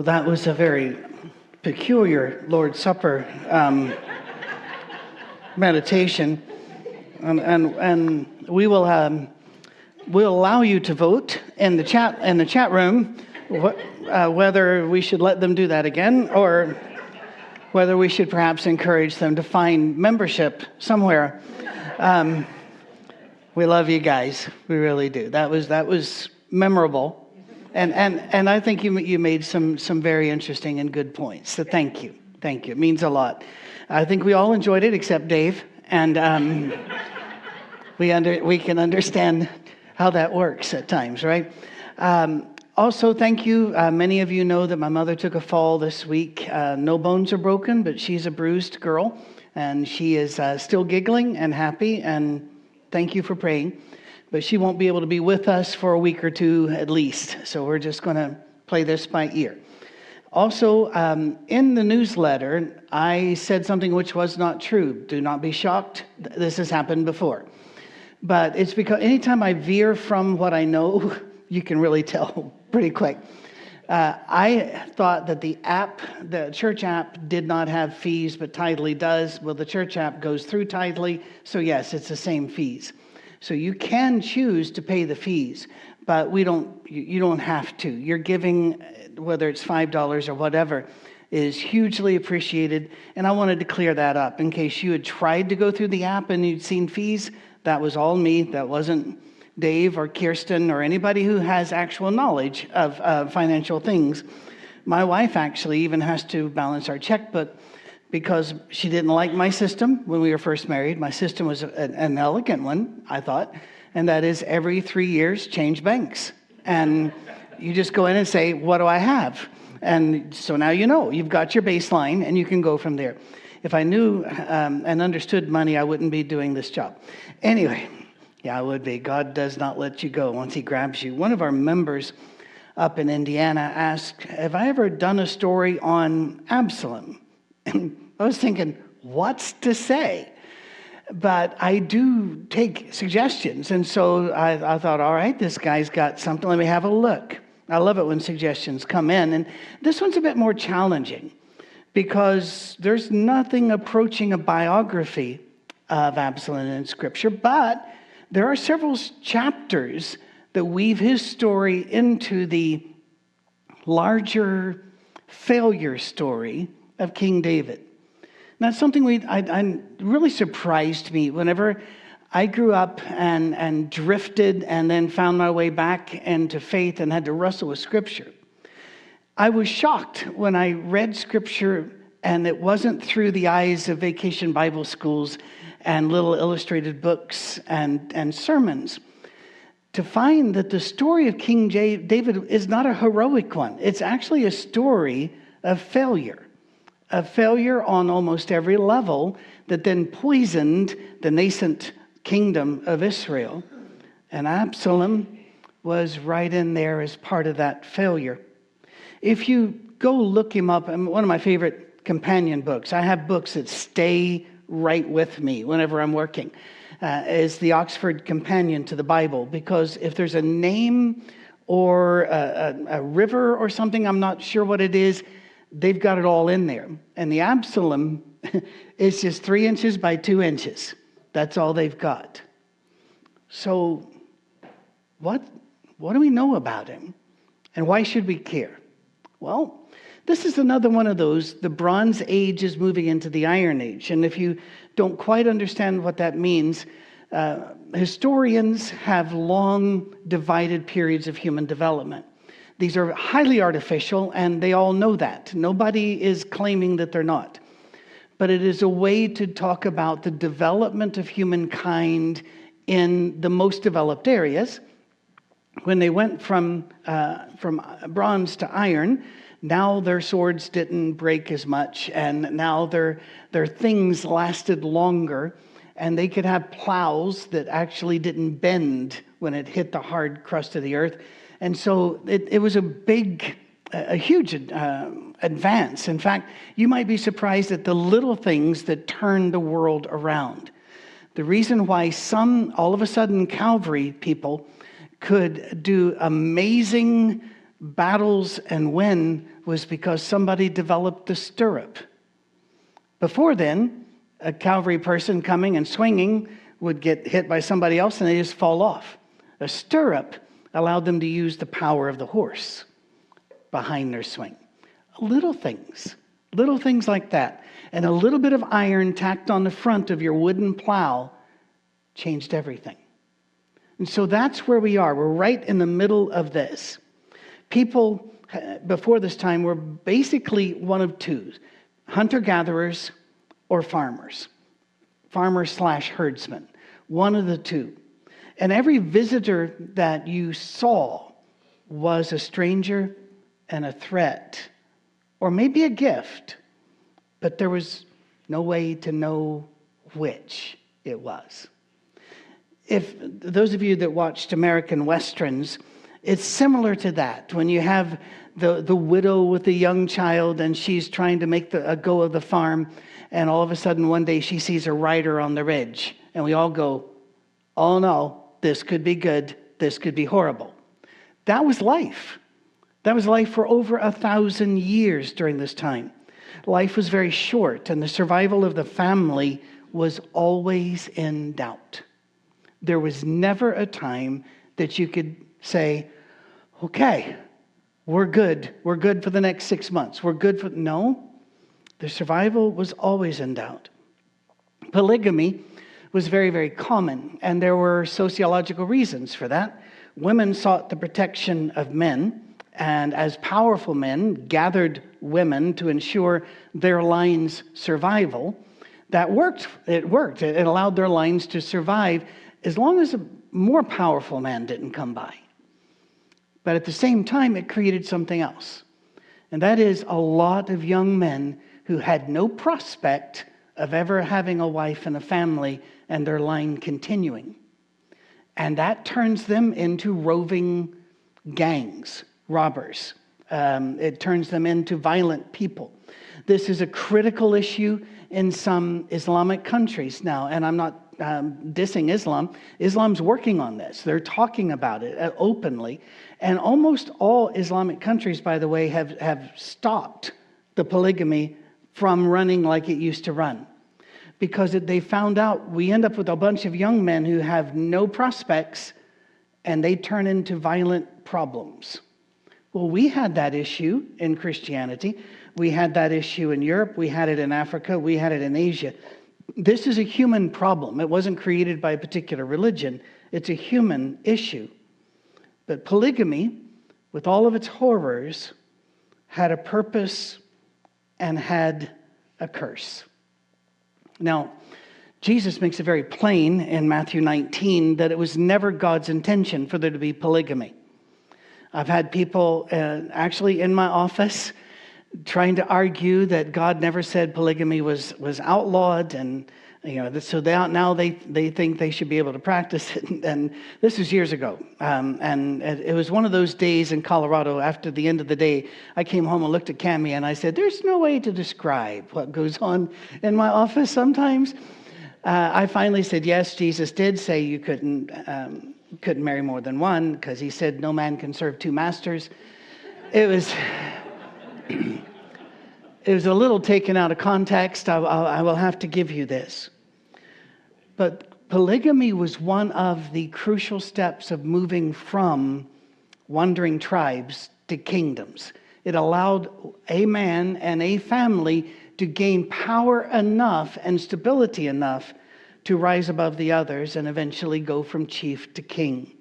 Well, that was a very peculiar Lord's Supper um, meditation. And, and, and we will um, we'll allow you to vote in the chat, in the chat room wh- uh, whether we should let them do that again or whether we should perhaps encourage them to find membership somewhere. Um, we love you guys. We really do. That was, that was memorable. And, and, and I think you, you made some, some very interesting and good points. So thank you. Thank you. It means a lot. I think we all enjoyed it except Dave. And um, we, under, we can understand how that works at times, right? Um, also, thank you. Uh, many of you know that my mother took a fall this week. Uh, no bones are broken, but she's a bruised girl, and she is uh, still giggling and happy. And thank you for praying but she won't be able to be with us for a week or two at least. So we're just going to play this by ear. Also, um, in the newsletter, I said something which was not true. Do not be shocked. This has happened before. But it's because anytime I veer from what I know, you can really tell pretty quick. Uh, I thought that the app, the church app, did not have fees, but Tithely does. Well, the church app goes through Tithely, so yes, it's the same fees. So you can choose to pay the fees, but we don't, you don't have to. Your giving, whether it's $5 or whatever, is hugely appreciated. And I wanted to clear that up in case you had tried to go through the app and you'd seen fees. That was all me. That wasn't Dave or Kirsten or anybody who has actual knowledge of uh, financial things. My wife actually even has to balance our checkbook because she didn't like my system when we were first married. My system was an, an elegant one, I thought, and that is every three years change banks. And you just go in and say, What do I have? And so now you know, you've got your baseline and you can go from there. If I knew um, and understood money, I wouldn't be doing this job. Anyway, yeah, I would be. God does not let you go once He grabs you. One of our members up in Indiana asked, Have I ever done a story on Absalom? And I was thinking, what's to say? But I do take suggestions. And so I, I, thought, all right, this guy's got something. Let me have a look. I love it when suggestions come in. And this one's a bit more challenging because there's nothing approaching a biography of Absalom in Scripture, but there are several chapters that weave his story into the larger failure story of King David. That's something we, I, I, really surprised me whenever I grew up and, and drifted and then found my way back into faith and had to wrestle with Scripture. I was shocked when I read Scripture and it wasn't through the eyes of vacation Bible schools and little illustrated books and, and sermons to find that the story of King David is not a heroic one. It's actually a story of failure a failure on almost every level that then poisoned the nascent kingdom of Israel. And Absalom was right in there as part of that failure. If you go look him up, one of my favorite companion books, I have books that stay right with me whenever I'm working, uh, is the Oxford Companion to the Bible, because if there's a name or a, a, a river or something, I'm not sure what it is, they've got it all in there. And the Absalom is just three inches by two inches. That's all they've got. So, what, what do we know about him? And why should we care? Well, this is another one of those. The Bronze Age is moving into the Iron Age. And if you don't quite understand what that means, uh, historians have long divided periods of human development. These are highly artificial, and they all know that. Nobody is claiming that they're not. But it is a way to talk about the development of humankind in the most developed areas. When they went from, uh, from bronze to iron, now their swords didn't break as much, and now their, their things lasted longer, and they could have plows that actually didn't bend when it hit the hard crust of the earth and so it, it was a big, a huge uh, advance. In fact, you might be surprised at the little things that turned the world around. The reason why some, all of a sudden, cavalry people could do amazing battles and win was because somebody developed the stirrup. Before then, a cavalry person coming and swinging would get hit by somebody else and they just fall off. A stirrup allowed them to use the power of the horse behind their swing. Little things, little things like that. And a little bit of iron tacked on the front of your wooden plow changed everything. And so that's where we are. We're right in the middle of this. People before this time were basically one of two hunter gatherers or farmers, farmers slash herdsmen, one of the two. And every visitor that you saw was a stranger and a threat, or maybe a gift, but there was no way to know which it was. If those of you that watched American Westerns, it's similar to that. When you have the, the widow with the young child and she's trying to make the, a go of the farm, and all of a sudden one day she sees a rider on the ridge, and we all go, Oh no, this could be good, this could be horrible. That was life. That was life for over a thousand years during this time. Life was very short, and the survival of the family was always in doubt. There was never a time that you could say, okay, we're good. We're good for the next six months. We're good for. No, the survival was always in doubt. Polygamy was very, very common, and there were sociological reasons for that. Women sought the protection of men, and as powerful men gathered women to ensure their line's survival, that worked. It worked. It allowed their lines to survive as long as a more powerful man didn't come by. But at the same time, it created something else. And that is a lot of young men who had no prospect of ever having a wife and a family and their line continuing. And that turns them into roving gangs, robbers. Um, it turns them into violent people. This is a critical issue in some Islamic countries now, and I'm not um, dissing Islam. Islam's working on this. They're talking about it uh, openly. And almost all Islamic countries, by the way, have, have stopped the polygamy from running like it used to run. Because they found out we end up with a bunch of young men who have no prospects and they turn into violent problems. Well, we had that issue in Christianity. We had that issue in Europe. We had it in Africa. We had it in Asia. This is a human problem. It wasn't created by a particular religion, it's a human issue. But polygamy, with all of its horrors, had a purpose and had a curse. Now, Jesus makes it very plain in Matthew 19 that it was never God's intention for there to be polygamy. I've had people uh, actually in my office trying to argue that God never said polygamy was, was outlawed and you know, so now they, they think they should be able to practice it. And this was years ago. Um, and it was one of those days in Colorado after the end of the day. I came home and looked at Cami and I said, There's no way to describe what goes on in my office sometimes. Uh, I finally said, Yes, Jesus did say you couldn't, um, couldn't marry more than one because he said no man can serve two masters. It was. it was a little taken out of context. I, I, will have to give you this. But polygamy was one of the crucial steps of moving from wandering tribes to kingdoms. It allowed a man and a family to gain power enough and stability enough to rise above the others and eventually go from chief to king.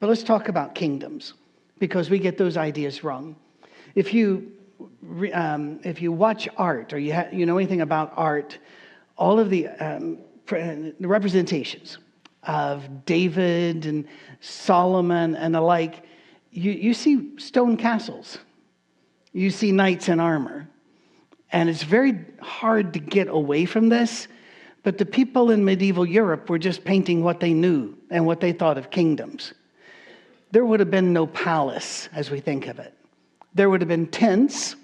But let's talk about kingdoms because we get those ideas wrong. If you um, if you watch art or you, ha- you know anything about art, all of the, um, the representations of David and Solomon and the like, you, you see stone castles, you see knights in armor. And it's very hard to get away from this, but the people in medieval Europe were just painting what they knew and what they thought of kingdoms. There would have been no palace as we think of it. There would have been tents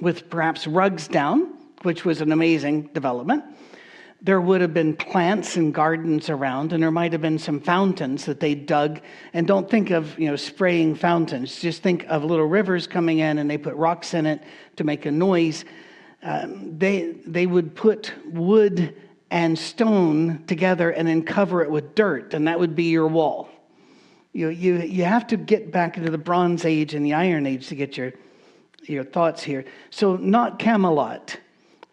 with perhaps rugs down, which was an amazing development. There would have been plants and gardens around, and there might have been some fountains that they dug. And don't think of you know spraying fountains. Just think of little rivers coming in, and they put rocks in it to make a noise. Um, they they would put wood and stone together and then cover it with dirt, and that would be your wall. You you you have to get back into the Bronze Age and the Iron Age to get your your thoughts here. So not Camelot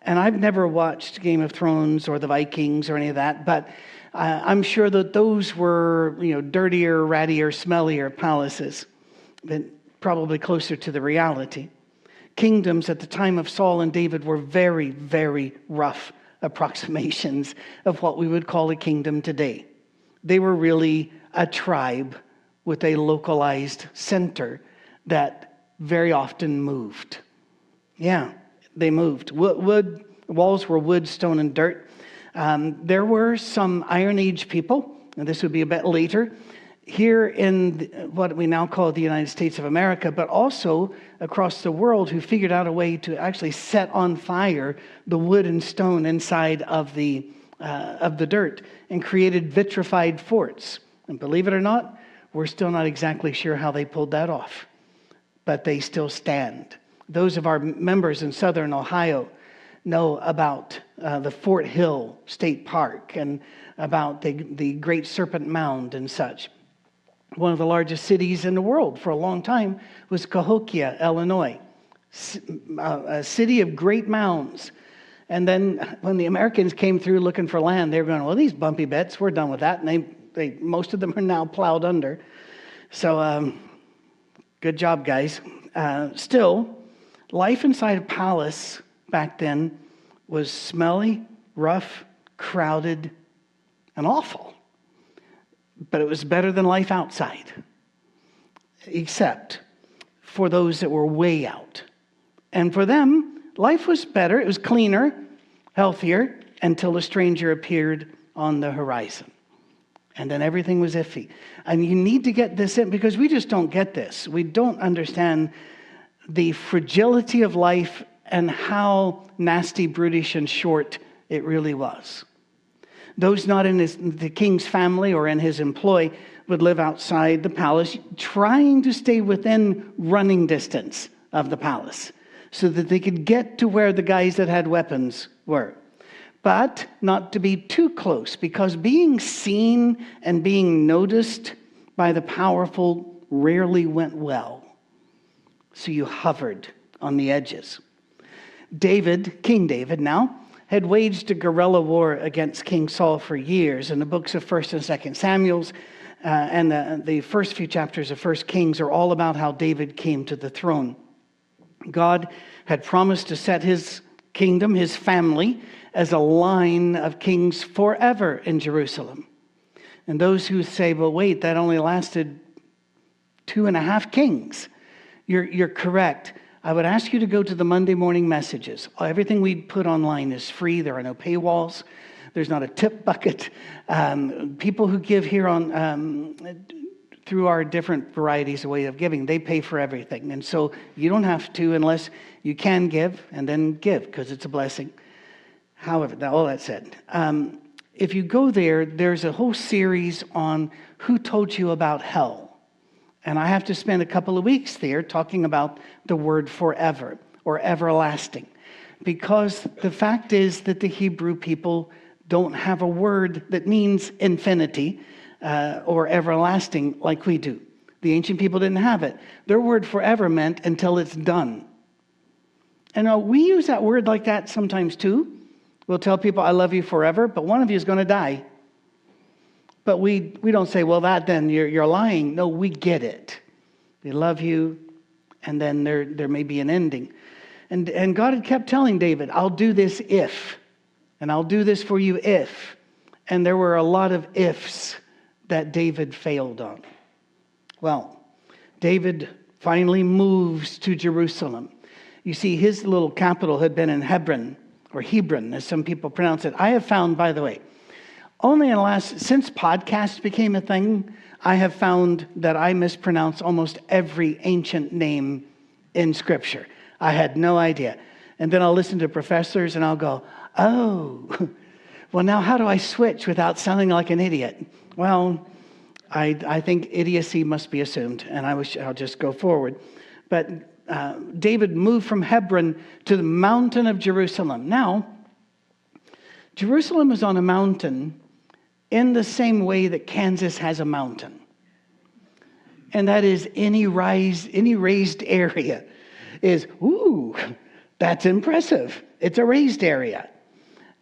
and I've never watched Game of Thrones or the Vikings or any of that, but I'm sure that those were, you know, dirtier, rattier, smellier palaces, but probably closer to the reality. Kingdoms at the time of Saul and David were very, very rough approximations of what we would call a kingdom today. They were really a tribe with a localized center that very often moved. Yeah they moved. Wood, wood walls were wood, stone, and dirt. Um, there were some Iron Age people, and this would be a bit later, here in what we now call the United States of America, but also across the world, who figured out a way to actually set on fire the wood and stone inside of the, uh, of the dirt and created vitrified forts. And believe it or not, we're still not exactly sure how they pulled that off, but they still stand those of our members in southern Ohio know about uh, the Fort Hill State Park and about the, the Great Serpent Mound and such. One of the largest cities in the world for a long time was Cahokia, Illinois, uh, a city of great mounds. And then when the Americans came through looking for land, they were going, well, these bumpy bits, we're done with that. And they, they, most of them are now plowed under. So um, good job, guys. Uh, still, Life inside a palace back then was smelly, rough, crowded, and awful. But it was better than life outside, except for those that were way out. And for them, life was better, it was cleaner, healthier, until a stranger appeared on the horizon. And then everything was iffy. And you need to get this in because we just don't get this. We don't understand the fragility of life and how nasty, brutish, and short it really was. Those not in his, the king's family or in his employ would live outside the palace, trying to stay within running distance of the palace so that they could get to where the guys that had weapons were. But not to be too close, because being seen and being noticed by the powerful rarely went well. So you hovered on the edges. David, King David now, had waged a guerrilla war against King Saul for years. And the books of 1st and 2nd Samuel's uh, and the, the first few chapters of 1st Kings are all about how David came to the throne. God had promised to set his kingdom, his family, as a line of kings forever in Jerusalem. And those who say, well, wait, that only lasted two and a half kings. You're, you're correct. I would ask you to go to the Monday morning messages. Everything we put online is free, there are no paywalls. There's not a tip bucket. Um, people who give here on um, through our different varieties of way of giving, they pay for everything, and so you don't have to unless you can give and then give because it's a blessing. However, all that said, um, if you go there, there's a whole series on who told you about hell. And I have to spend a couple of weeks there talking about the word forever or everlasting. Because the fact is that the Hebrew people don't have a word that means infinity uh, or everlasting like we do. The ancient people didn't have it. Their word forever meant until it's done. And uh, we use that word like that sometimes too. We'll tell people, I love you forever, but one of you is going to die. But we, we don't say, well, that then you're, you're lying. No, we get it. We love you, and then there, there may be an ending. And, and God had kept telling David, I'll do this if, and I'll do this for you if. And there were a lot of ifs that David failed on. Well, David finally moves to Jerusalem. You see, his little capital had been in Hebron, or Hebron, as some people pronounce it. I have found, by the way, only in the last, since podcasts became a thing, I have found that I mispronounce almost every ancient name in Scripture. I had no idea. And then I'll listen to professors and I'll go, oh, Well, now how do I switch without sounding like an idiot? Well, I, I think idiocy must be assumed, and I wish I'll just go forward. But uh, David moved from Hebron to the mountain of Jerusalem. Now, Jerusalem is on a mountain in the same way that Kansas has a mountain. And that is any rise, any raised area is, ooh, that's impressive. It's a raised area.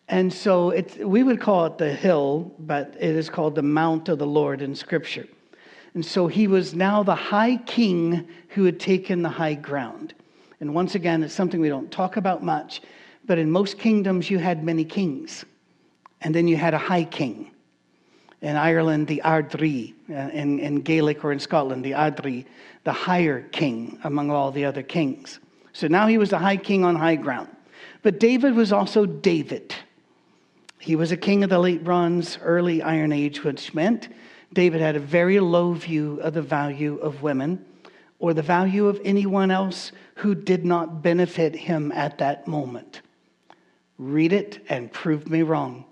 And so it, we would call it the hill, but it is called the Mount of the Lord in Scripture. And so he was now the high king who had taken the high ground. And once again, it's something we don't talk about much, but in most kingdoms, you had many kings. And then you had a high king. In Ireland, the Ardri. Uh, in, in Gaelic or in Scotland, the Ardri, the higher king among all the other kings. So now he was the high king on high ground. But David was also David. He was a king of the late bronze, early Iron Age, which meant David had a very low view of the value of women or the value of anyone else who did not benefit him at that moment. Read it and prove me wrong.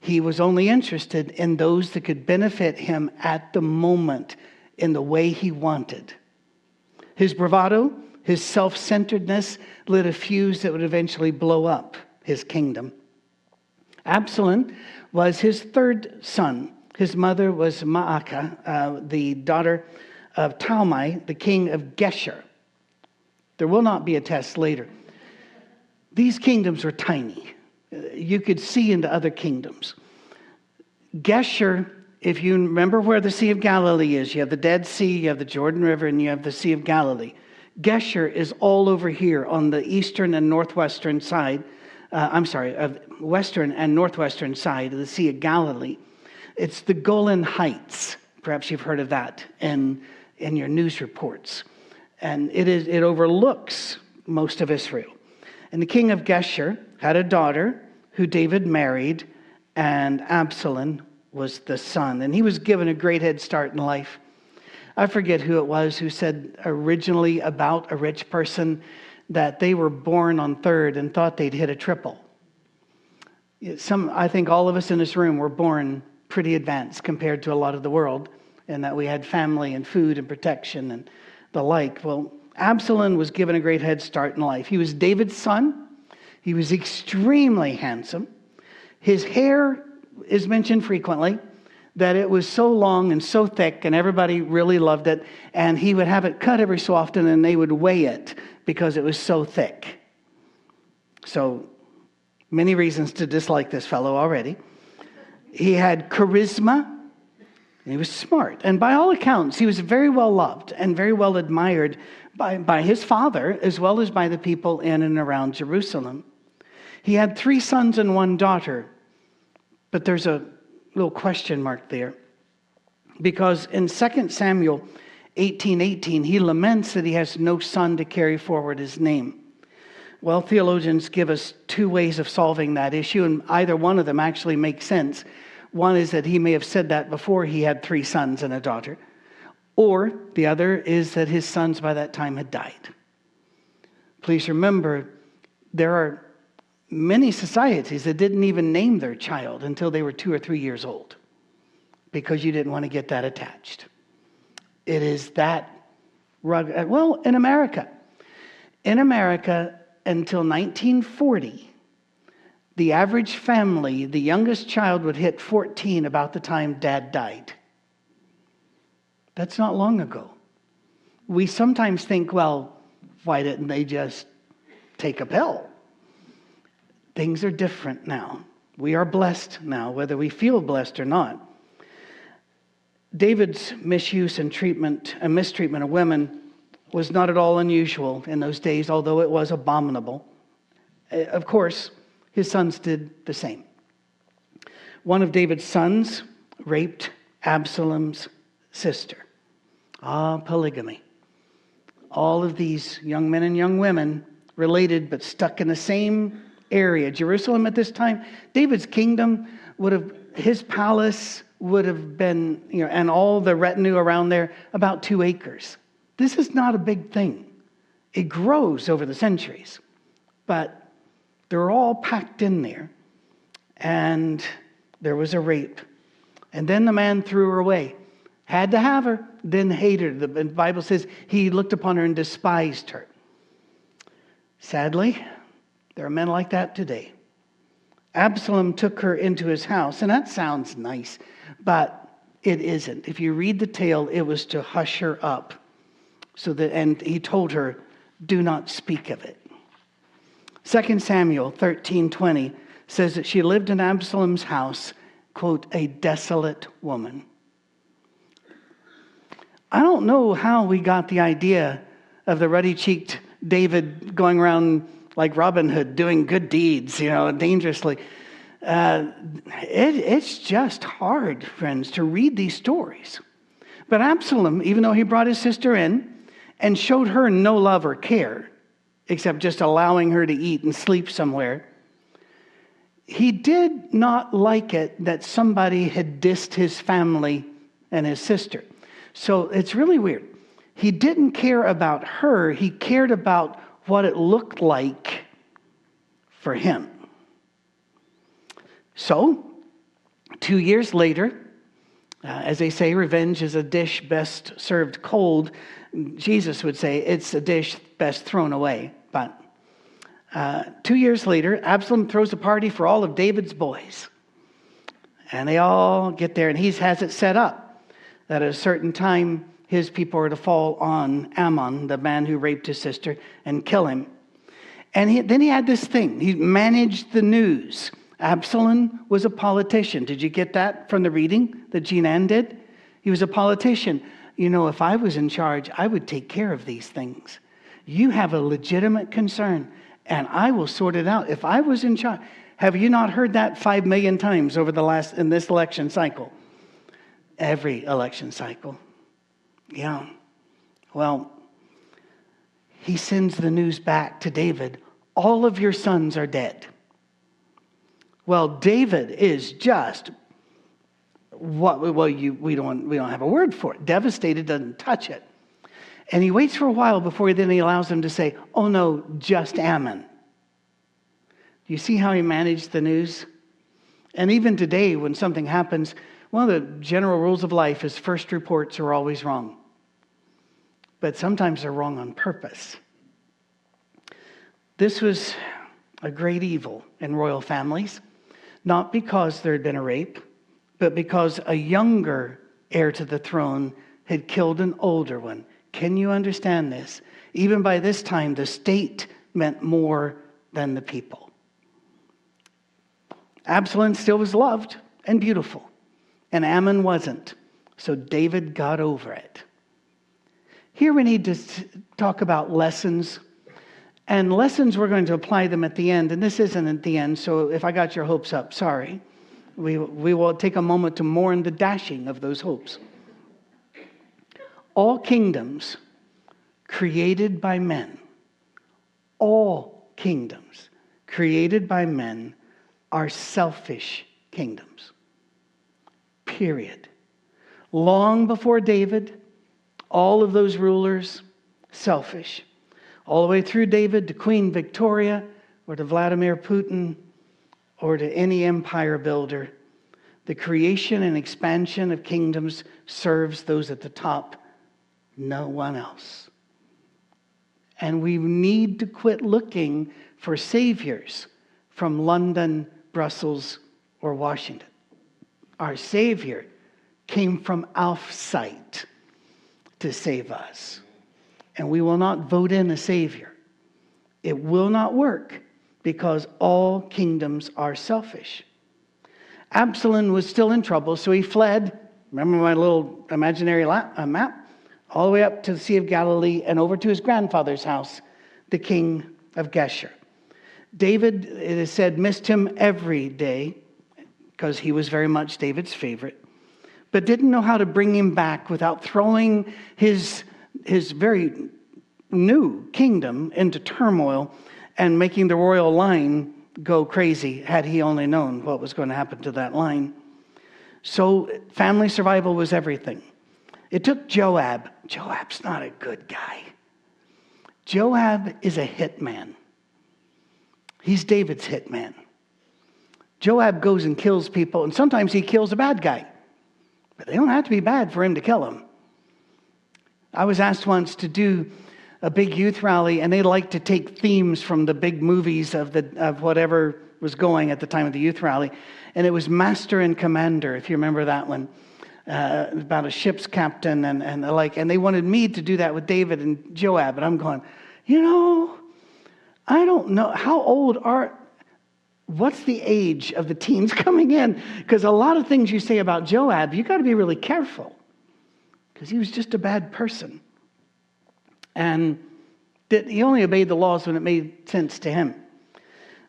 He was only interested in those that could benefit him at the moment in the way he wanted. His bravado, his self centeredness lit a fuse that would eventually blow up his kingdom. Absalom was his third son. His mother was Maacah, uh, the daughter of Talmai, the king of Geshur. There will not be a test later. These kingdoms were tiny. You could see into other kingdoms. Geshur, if you remember where the Sea of Galilee is, you have the Dead Sea, you have the Jordan River, and you have the Sea of Galilee. Geshur is all over here on the eastern and northwestern side uh, I'm sorry, of western and northwestern side of the Sea of Galilee. It's the Golan Heights. Perhaps you've heard of that in, in your news reports. And it, is, it overlooks most of Israel. And the king of Geshur had a daughter who David married, and Absalom was the son. And he was given a great head start in life. I forget who it was who said originally about a rich person that they were born on third and thought they'd hit a triple. Some, I think all of us in this room were born pretty advanced compared to a lot of the world, and that we had family and food and protection and the like. Well, Absalom was given a great head start in life. He was David's son. He was extremely handsome. His hair is mentioned frequently that it was so long and so thick, and everybody really loved it. And he would have it cut every so often, and they would weigh it because it was so thick. So, many reasons to dislike this fellow already. He had charisma, he was smart. And by all accounts, he was very well loved and very well admired by, by his father as well as by the people in and around Jerusalem. He had three sons and one daughter, but there's a little question mark there. Because in 2 Samuel 1818, he laments that he has no son to carry forward his name. Well, theologians give us two ways of solving that issue, and either one of them actually makes sense. One is that he may have said that before he had three sons and a daughter, or the other is that his sons by that time had died. Please remember, there are many societies that didn't even name their child until they were two or three years old because you didn't want to get that attached. It is that. Uh, well, in America, in America until 1940, the average family, the youngest child would hit 14 about the time dad died. That's not long ago. We sometimes think, well, why didn't they just take a pill? Things are different now. We are blessed now, whether we feel blessed or not. David's misuse and treatment and mistreatment of women was not at all unusual in those days, although it was abominable. Uh, of course, his sons did the same. One of David's sons raped Absalom's sister. Ah, polygamy. All of these young men and young women related but stuck in the same area. Jerusalem at this time, David's kingdom would have, his palace would have been, you know, and all the retinue around there, about two acres. This is not a big thing. It grows over the centuries, but they're all packed in there. and there was a rape. And then the man threw her away. Had to have her, then hated her. The Bible says he looked upon her and despised her. Sadly, there are men like that today. Absalom took her into his house, and that sounds nice, but it isn't. If you read the tale, it was to hush her up. So that, and he told her, do not speak of it. 2 Samuel 13 20 says that she lived in Absalom's house, quote, a desolate woman. I don't know how we got the idea of the ruddy cheeked David going around like Robin Hood doing good deeds, you know, dangerously. Uh, it, it's just hard, friends, to read these stories. But Absalom, even though he brought his sister in and showed her no love or care, except just allowing her to eat and sleep somewhere, he did not like it that somebody had dissed his family and his sister. So it's really weird. He didn't care about her, he cared about what it looked like for him. So, two years later, uh, as they say, revenge is a dish best served cold. Jesus would say it's a dish best thrown away. But uh, two years later, Absalom throws a party for all of David's boys. And they all get there, and he has it set up that at a certain time, his people are to fall on Amnon, the man who raped his sister, and kill him. And he, then he had this thing. He managed the news. Absalom was a politician. Did you get that from the reading that Jean Ann did? He was a politician. You know, if I was in charge, I would take care of these things. You have a legitimate concern and I will sort it out. If I was in charge, have you not heard that five million times over the last in this election cycle? Every election cycle. Yeah. Well, he sends the news back to David all of your sons are dead. Well, David is just what well you we don't we don't have a word for it. Devastated doesn't touch it. And he waits for a while before then he allows them to say, Oh no, just Amnon. Do you see how he managed the news? And even today, when something happens, one of the general rules of life is first reports are always wrong. But sometimes they're wrong on purpose. This was a great evil in royal families, not because there had been a rape, but because a younger heir to the throne had killed an older one. Can you understand this? Even by this time, the state meant more than the people. Absalom still was loved and beautiful, and Amnon wasn't. So David got over it. Here we need to talk about lessons. And lessons, we're going to apply them at the end. And this isn't at the end, so if I got your hopes up, sorry. We, we will take a moment to mourn the dashing of those hopes. All kingdoms created by men, all kingdoms created by men are selfish kingdoms. Period. Long before David, all of those rulers, selfish. All the way through David to Queen Victoria or to Vladimir Putin or to any empire builder, the creation and expansion of kingdoms serves those at the top no one else. And we need to quit looking for saviors from London, Brussels, or Washington. Our Savior came from sight to save us. And we will not vote in a Savior. It will not work because all kingdoms are selfish. Absalom was still in trouble, so he fled. Remember my little imaginary uh, map? all the way up to the Sea of Galilee and over to his grandfather's house, the king of Geshur. David, it is said, missed him every day because he was very much David's favorite, but didn't know how to bring him back without throwing his, his very new kingdom into turmoil and making the royal line go crazy had he only known what was going to happen to that line. So, family survival was everything. It took Joab. Joab's not a good guy. Joab is a hitman. He's David's hitman. Joab goes and kills people, and sometimes he kills a bad guy. But they don't have to be bad for him to kill them. I was asked once to do a big youth rally, and they like to take themes from the big movies of, the, of whatever was going at the time of the youth rally. And it was Master and Commander, if you remember that one, uh, about a ship's captain and, and the like. And they wanted me to do that with David and Joab. And I'm going, you know, I don't know. How old are, what's the age of the teens coming in? Because a lot of things you say about Joab, you got to be really careful because he was just a bad person. And he only obeyed the laws when it made sense to him.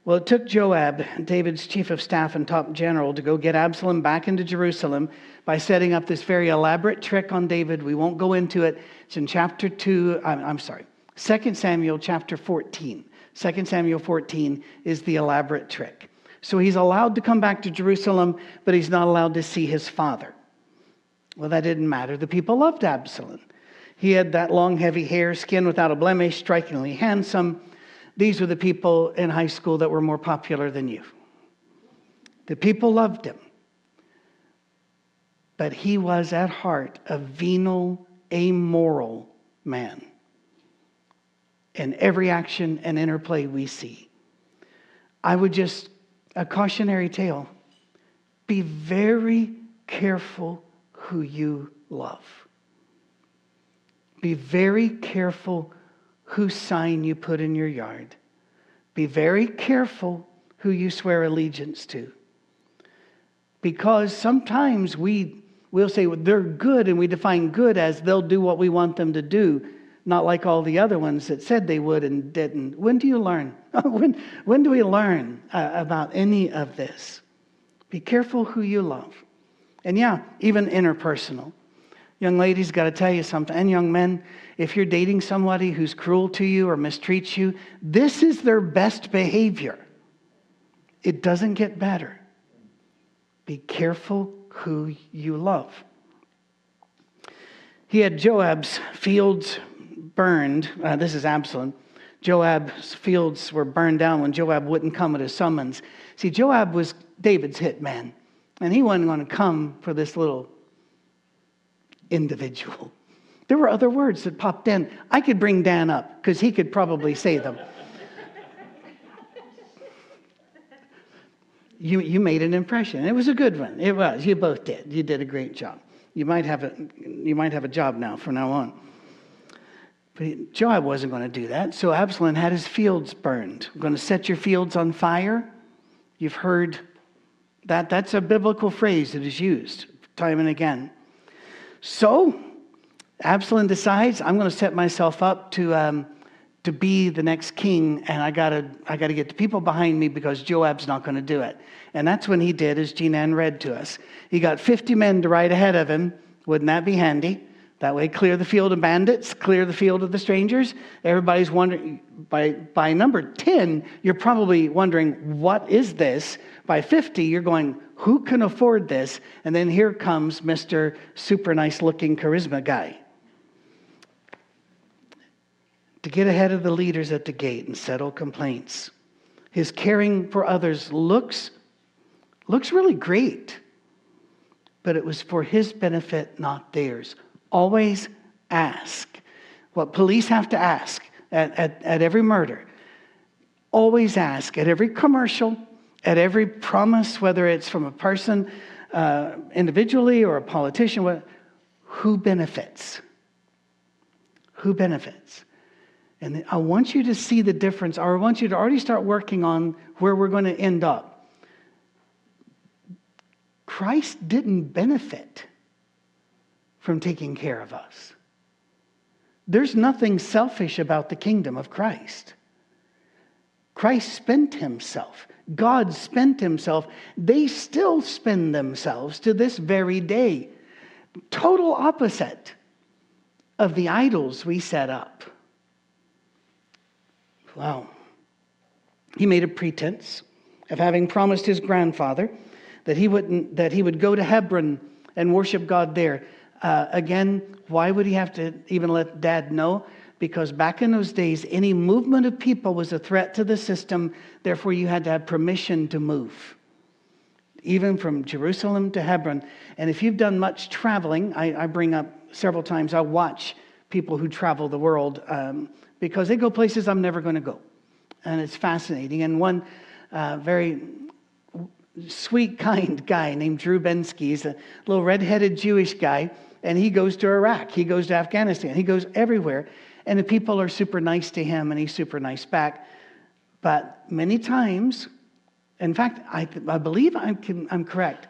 Well, it took Joab, David's chief of staff and top general, to go get Absalom back into Jerusalem by setting up this very elaborate trick on David. We won't go into it. It's in chapter 2, I'm, I'm sorry, 2 Samuel chapter 14. 2 Samuel 14 is the elaborate trick. So he's allowed to come back to Jerusalem, but he's not allowed to see his father. Well, that didn't matter. The people loved Absalom. He had that long, heavy hair, skin without a blemish, strikingly handsome. These were the people in high school that were more popular than you. The people loved him. But he was at heart a venal, amoral man in every action and interplay we see. I would just, a cautionary tale be very careful who you love. Be very careful whose sign you put in your yard. Be very careful who you swear allegiance to. Because sometimes we will say well, they're good and we define good as they'll do what we want them to do not like all the other ones that said they would and didn't. When do you learn? when, when do we learn uh, about any of this? Be careful who you love. And yeah, even interpersonal. Young ladies, got to tell you something. And young men, if you're dating somebody who's cruel to you or mistreats you, this is their best behavior. It doesn't get better. Be careful who you love. He had Joab's fields burned. Uh, this is Absalom. Joab's fields were burned down when Joab wouldn't come at his summons. See, Joab was David's hit man, and he wasn't going to come for this little individual. There were other words that popped in. I could bring Dan up because he could probably say them. you, you made an impression. It was a good one. It was. You both did. You did a great job. You might have a, you might have a job now from now on. But Joab wasn't going to do that. So Absalom had his fields burned. I'm going to set your fields on fire. You've heard that. That's a biblical phrase that is used time and again. So Absalom decides, I'm going to set myself up to, um, to be the next king, and I got to I gotta get the people behind me because Joab's not going to do it. And that's when he did, as Jean Ann read to us. He got 50 men to ride ahead of him. Wouldn't that be handy? That way, clear the field of bandits, clear the field of the strangers. Everybody's wondering, by, by number 10, you're probably wondering, what is this? By 50, you're going, who can afford this? And then here comes Mr. Super nice looking charisma guy to get ahead of the leaders at the gate and settle complaints. His caring for others looks, looks really great, but it was for his benefit, not theirs. Always ask. What police have to ask at, at, at every murder. Always ask at every commercial, at every promise, whether it's from a person uh, individually or a politician, what, who benefits? Who benefits? And I want you to see the difference, or I want you to already start working on where we're going to end up. Christ didn't benefit from taking care of us. There's nothing selfish about the kingdom of Christ. Christ spent himself. God spent himself. They still spend themselves to this very day. Total opposite of the idols we set up. Wow. He made a pretense of having promised his grandfather that he, wouldn't, that he would go to Hebron and worship God there. Uh, again, why would he have to even let dad know? Because back in those days, any movement of people was a threat to the system. Therefore, you had to have permission to move. even from Jerusalem to Hebron. And if you've done much traveling, I, I bring up several times, I watch people who travel the world um, because they go places I'm never going to go. And it's fascinating. And one uh, very sweet, kind guy named Drew Binsky, he's a little red-headed Jewish guy, and he goes to Iraq, he goes to Afghanistan, he goes everywhere. And the people are super nice to him, and he's super nice back. But many times, in fact, I, I believe I'm, I'm correct.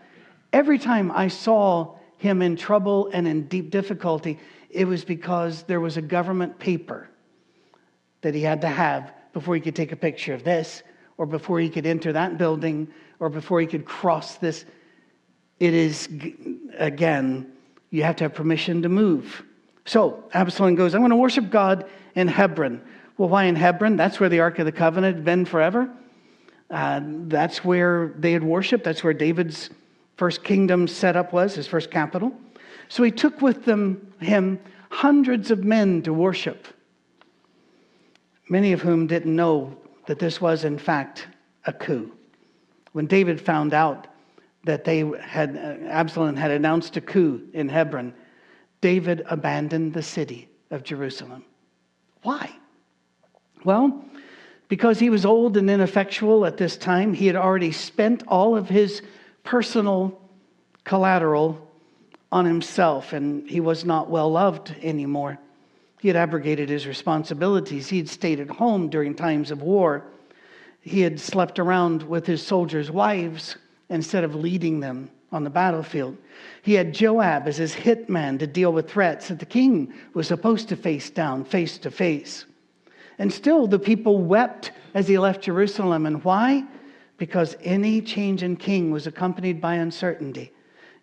Every time I saw him in trouble and in deep difficulty, it was because there was a government paper that he had to have before he could take a picture of this, or before he could enter that building, or before he could cross this. It is, again, you have to have permission to move. So Absalom goes, I'm going to worship God in Hebron. Well, why in Hebron? That's where the Ark of the Covenant had been forever. Uh, that's where they had worshiped. That's where David's first kingdom setup was, his first capital. So he took with them, him hundreds of men to worship, many of whom didn't know that this was, in fact, a coup. When David found out that they had, uh, Absalom had announced a coup in Hebron, David abandoned the city of Jerusalem. Why? Well, because he was old and ineffectual at this time, he had already spent all of his personal collateral on himself, and he was not well loved anymore. He had abrogated his responsibilities. He had stayed at home during times of war. He had slept around with his soldiers' wives instead of leading them on the battlefield. He had Joab as his hitman to deal with threats that the king was supposed to face down face to face. And still, the people wept as he left Jerusalem. And why? Because any change in king was accompanied by uncertainty.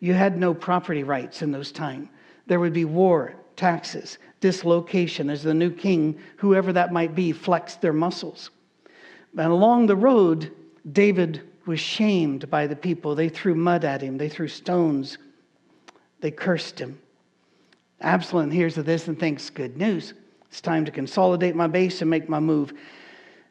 You had no property rights in those times. There would be war, taxes, dislocation as the new king, whoever that might be, flexed their muscles. And along the road, David was shamed by the people. They threw mud at him, they threw stones, they cursed him. Absalom hears of this and thinks, Good news. It's time to consolidate my base and make my move.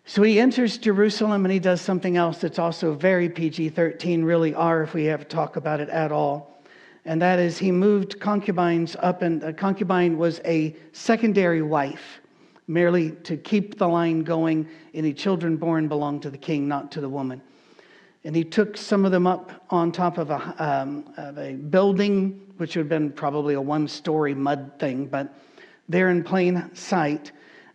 So he enters Jerusalem and he does something else that's also very PG 13, really are if we ever talk about it at all. And that is he moved concubines up, and a concubine was a secondary wife, merely to keep the line going. Any children born belonged to the king, not to the woman. And he took some of them up on top of a, um, of a building, which would have been probably a one story mud thing, but there in plain sight.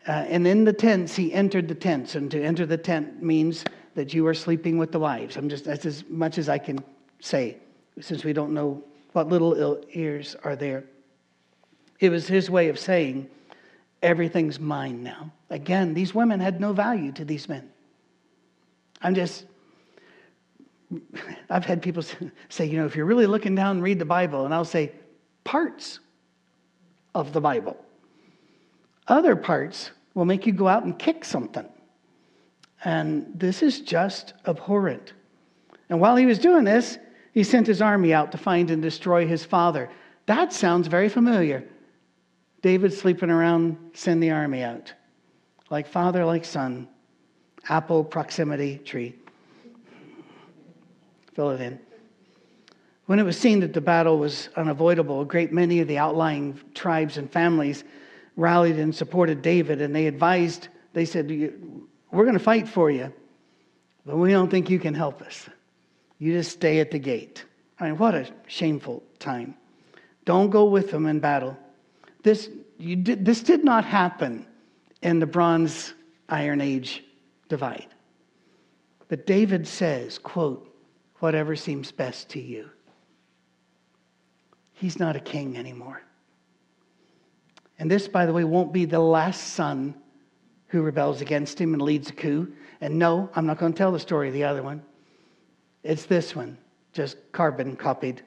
Uh, and in the tents, he entered the tents. And to enter the tent means that you are sleeping with the wives. I'm just, that's as much as I can say, since we don't know what little ears are there. It was his way of saying, everything's mine now. Again, these women had no value to these men. I'm just, I've had people say, you know, if you're really looking down read the Bible, and I'll say, parts of the Bible. Other parts will make you go out and kick something. And this is just abhorrent. And while he was doing this, he sent his army out to find and destroy his father. That sounds very familiar. David sleeping around, send the army out. Like father, like son. Apple proximity tree. Fill it in. When it was seen that the battle was unavoidable, a great many of the outlying tribes and families rallied and supported David, and they advised, they said, We're going to fight for you, but we don't think you can help us. You just stay at the gate. I mean, what a shameful time. Don't go with them in battle. This, you did, this did not happen in the Bronze Iron Age divide. But David says, quote, whatever seems best to you. He's not a king anymore. And this, by the way, won't be the last son who rebels against him and leads a coup. And no, I'm not going to tell the story of the other one. It's this one, just carbon copied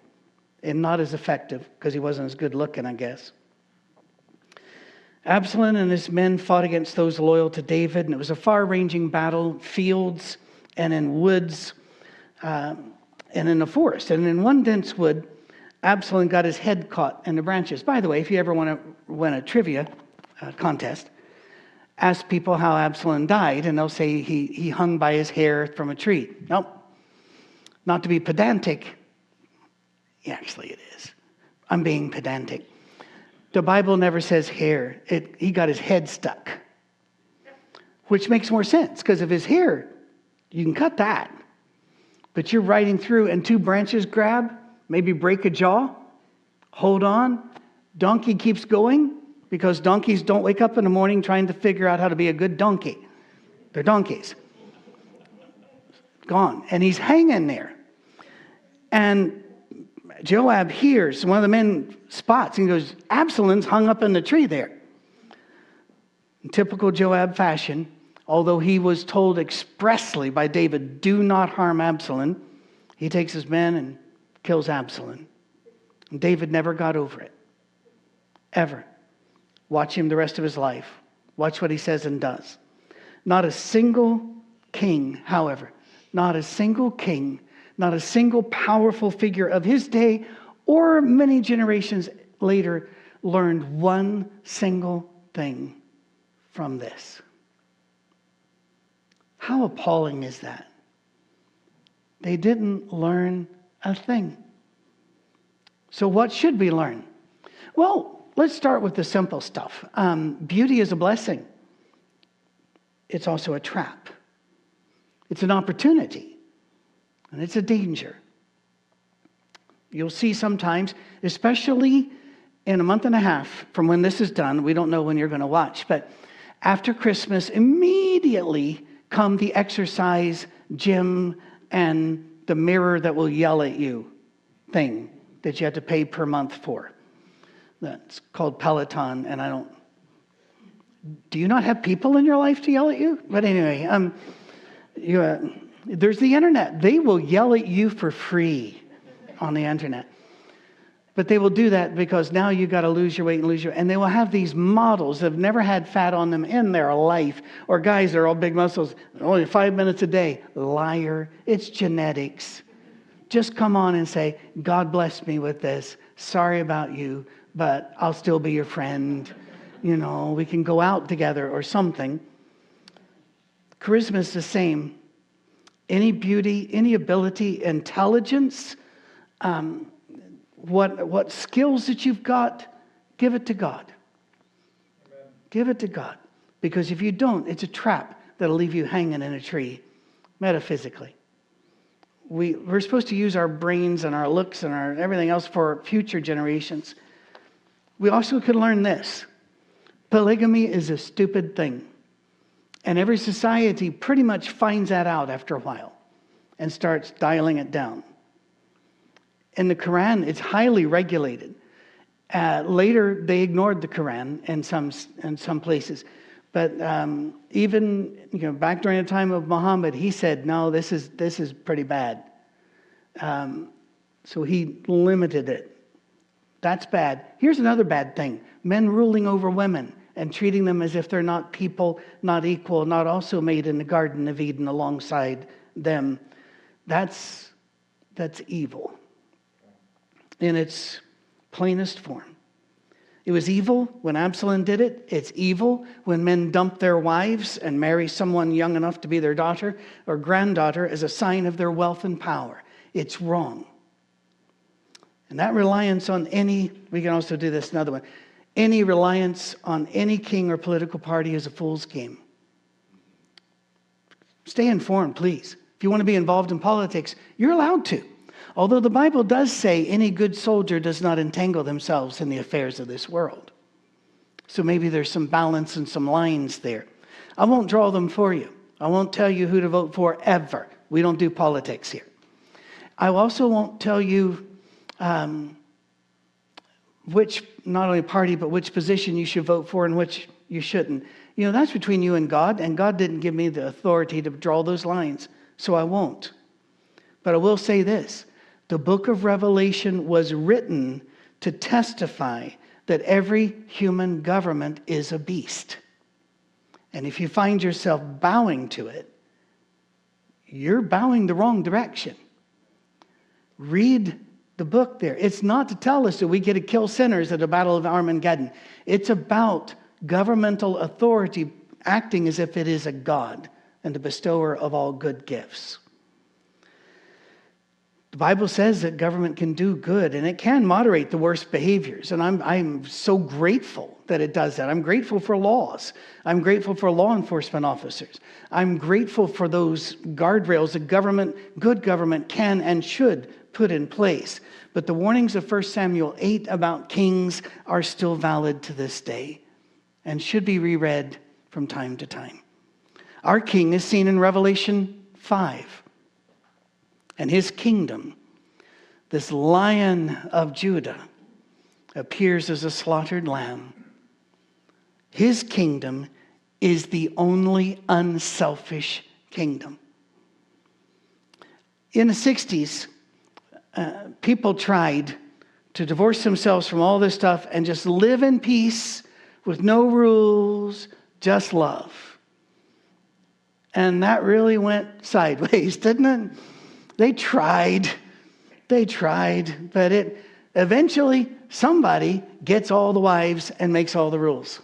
and not as effective because he wasn't as good looking, I guess. Absalom and his men fought against those loyal to David, and it was a far ranging battle, fields and in woods uh, and in a forest. And in one dense wood, Absalom got his head caught in the branches. By the way, if you ever want to win a trivia uh, contest, ask people how Absalom died, and they'll say he, he hung by his hair from a tree. Nope. Not to be pedantic. Actually, it is. I'm being pedantic. The Bible never says hair. It, he got his head stuck, which makes more sense because if his hair, you can cut that. But you're riding through and two branches grab, maybe break a jaw, hold on. Donkey keeps going because donkeys don't wake up in the morning trying to figure out how to be a good donkey. They're donkeys. Gone. And he's hanging there. And Joab hears one of the men spots and goes, Absalom's hung up in the tree there. In typical Joab fashion, although he was told expressly by David, do not harm Absalom, he takes his men and kills Absalom. And David never got over it. Ever. Watch him the rest of his life. Watch what he says and does. Not a single king, however, not a single king not a single powerful figure of his day or many generations later learned one single thing from this. How appalling is that? They didn't learn a thing. So, what should we learn? Well, let's start with the simple stuff. Um, beauty is a blessing, it's also a trap, it's an opportunity. And it's a danger. You'll see sometimes, especially in a month and a half from when this is done, we don't know when you're going to watch, but after Christmas, immediately come the exercise gym and the mirror that will yell at you thing that you have to pay per month for. That's called Peloton, and I don't. Do you not have people in your life to yell at you? But anyway, um, you, uh, there's the internet. They will yell at you for free on the internet. But they will do that because now you got to lose your weight and lose your and they will have these models that have never had fat on them in their life or guys that are all big muscles only 5 minutes a day. Liar. It's genetics. Just come on and say, "God bless me with this. Sorry about you, but I'll still be your friend." You know, we can go out together or something. Charisma is the same any beauty, any ability, intelligence, um, what, what skills that you've got, give it to God. Amen. Give it to God. Because if you don't, it's a trap that'll leave you hanging in a tree, metaphysically. We, we're supposed to use our brains and our looks and our everything else for future generations. We also could learn this polygamy is a stupid thing. And every society pretty much finds that out after a while and starts dialing it down. In the Quran, it's highly regulated. Uh, later, they ignored the Quran in some, in some places. But um, even you know, back during the time of Muhammad, he said, no, this is, this is pretty bad. Um, so he limited it. That's bad. Here's another bad thing men ruling over women and treating them as if they're not people, not equal, not also made in the Garden of Eden alongside them. That's, that's evil in its plainest form. It was evil when Absalom did it. It's evil when men dump their wives and marry someone young enough to be their daughter or granddaughter as a sign of their wealth and power. It's wrong. And that reliance on any, we can also do this another one. Any reliance on any king or political party is a fool's game. Stay informed, please. If you want to be involved in politics, you're allowed to. Although the Bible does say any good soldier does not entangle themselves in the affairs of this world. So maybe there's some balance and some lines there. I won't draw them for you. I won't tell you who to vote for ever. We don't do politics here. I also won't tell you um, which not only party but which position you should vote for and which you shouldn't. You know, that's between you and God, and God didn't give me the authority to draw those lines, so I won't. But I will say this the book of Revelation was written to testify that every human government is a beast. And if you find yourself bowing to it, you're bowing the wrong direction. Read the book there. It's not to tell us that we get to kill sinners at the Battle of Armageddon. It's about governmental authority acting as if it is a God and the bestower of all good gifts. The Bible says that government can do good and it can moderate the worst behaviors. And I'm, I'm so grateful that it does that. I'm grateful for laws. I'm grateful for law enforcement officers. I'm grateful for those guardrails that government, good government, can and should put in place. But the warnings of 1 Samuel 8 about kings are still valid to this day and should be reread from time to time. Our king is seen in Revelation 5 and his kingdom, this lion of Judah, appears as a slaughtered lamb. His kingdom is the only unselfish kingdom. In the 60s, uh, people tried to divorce themselves from all this stuff and just live in peace with no rules, just love. And that really went sideways, didn't it? They tried. They tried, but it eventually somebody gets all the wives and makes all the rules.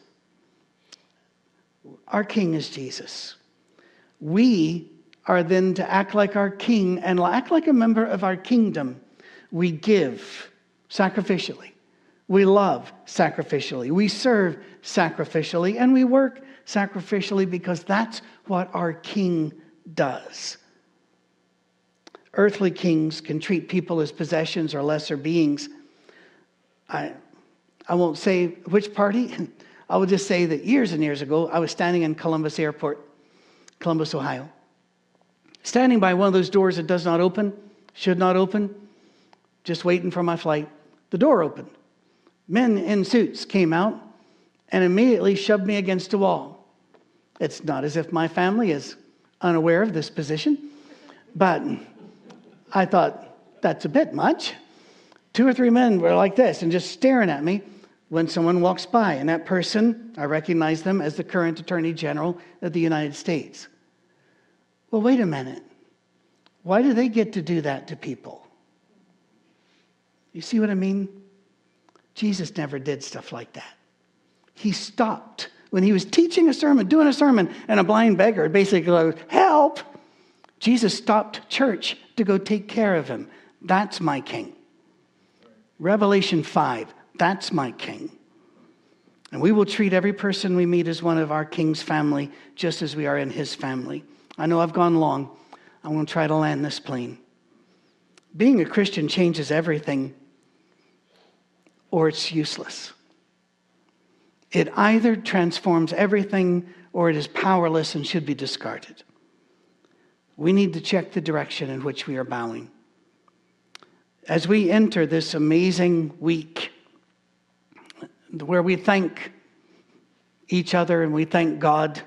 Our king is Jesus. We are then to act like our king and act like a member of our kingdom. We give sacrificially. We love sacrificially. We serve sacrificially. And we work sacrificially because that's what our king does. Earthly kings can treat people as possessions or lesser beings. I, I won't say which party. I will just say that years and years ago, I was standing in Columbus Airport, Columbus, Ohio, standing by one of those doors that does not open, should not open, just waiting for my flight. The door opened. Men in suits came out and immediately shoved me against a wall. It's not as if my family is unaware of this position, but I thought, that's a bit much. Two or three men were like this and just staring at me when someone walks by. And that person, I recognize them as the current Attorney General of the United States. Well, wait a minute. Why do they get to do that to people? You see what I mean? Jesus never did stuff like that. He stopped when he was teaching a sermon, doing a sermon, and a blind beggar basically goes, Help! Jesus stopped church to go take care of him. That's my king. Revelation 5, that's my king. And we will treat every person we meet as one of our king's family, just as we are in his family. I know I've gone long. I'm going to try to land this plane. Being a Christian changes everything, or it's useless. It either transforms everything or it is powerless and should be discarded we need to check the direction in which we are bowing. As we enter this amazing week, where we thank each other and we thank God,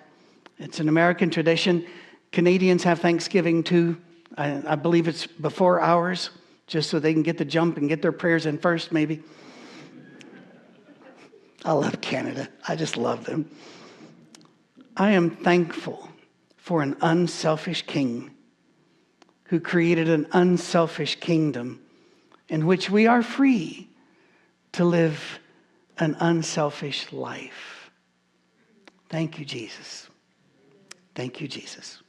it's an American tradition. Canadians have Thanksgiving too. I, I believe it's before ours, just so they can get the jump and get their prayers in first, maybe. I love Canada. I just love them. I am thankful for an unselfish king who created an unselfish kingdom in which we are free to live an unselfish life. Thank you, Jesus. Thank you, Jesus.